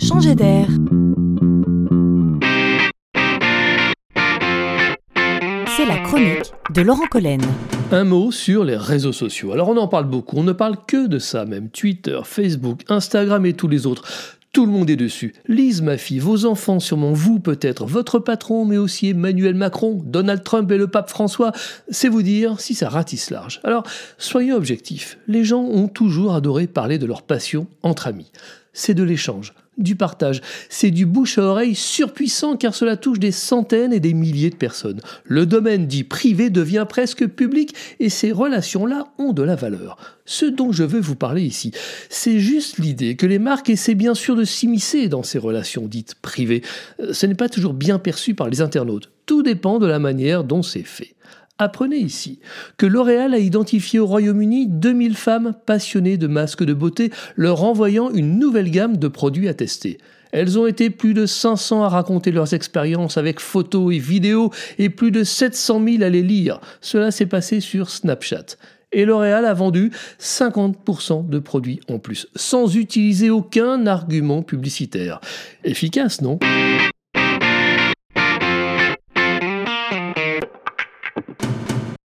changer d'air. C'est la chronique de Laurent Collen. Un mot sur les réseaux sociaux. Alors on en parle beaucoup, on ne parle que de ça même. Twitter, Facebook, Instagram et tous les autres. Tout le monde est dessus. Lise, ma fille, vos enfants, sûrement vous peut-être, votre patron, mais aussi Emmanuel Macron, Donald Trump et le pape François. C'est vous dire si ça ratisse large. Alors, soyons objectifs. Les gens ont toujours adoré parler de leur passion entre amis. C'est de l'échange du partage. C'est du bouche à oreille surpuissant car cela touche des centaines et des milliers de personnes. Le domaine dit privé devient presque public et ces relations-là ont de la valeur. Ce dont je veux vous parler ici, c'est juste l'idée que les marques essaient bien sûr de s'immiscer dans ces relations dites privées. Euh, ce n'est pas toujours bien perçu par les internautes. Tout dépend de la manière dont c'est fait. Apprenez ici que L'Oréal a identifié au Royaume-Uni 2000 femmes passionnées de masques de beauté, leur envoyant une nouvelle gamme de produits à tester. Elles ont été plus de 500 à raconter leurs expériences avec photos et vidéos et plus de 700 000 à les lire. Cela s'est passé sur Snapchat. Et L'Oréal a vendu 50% de produits en plus, sans utiliser aucun argument publicitaire. Efficace, non?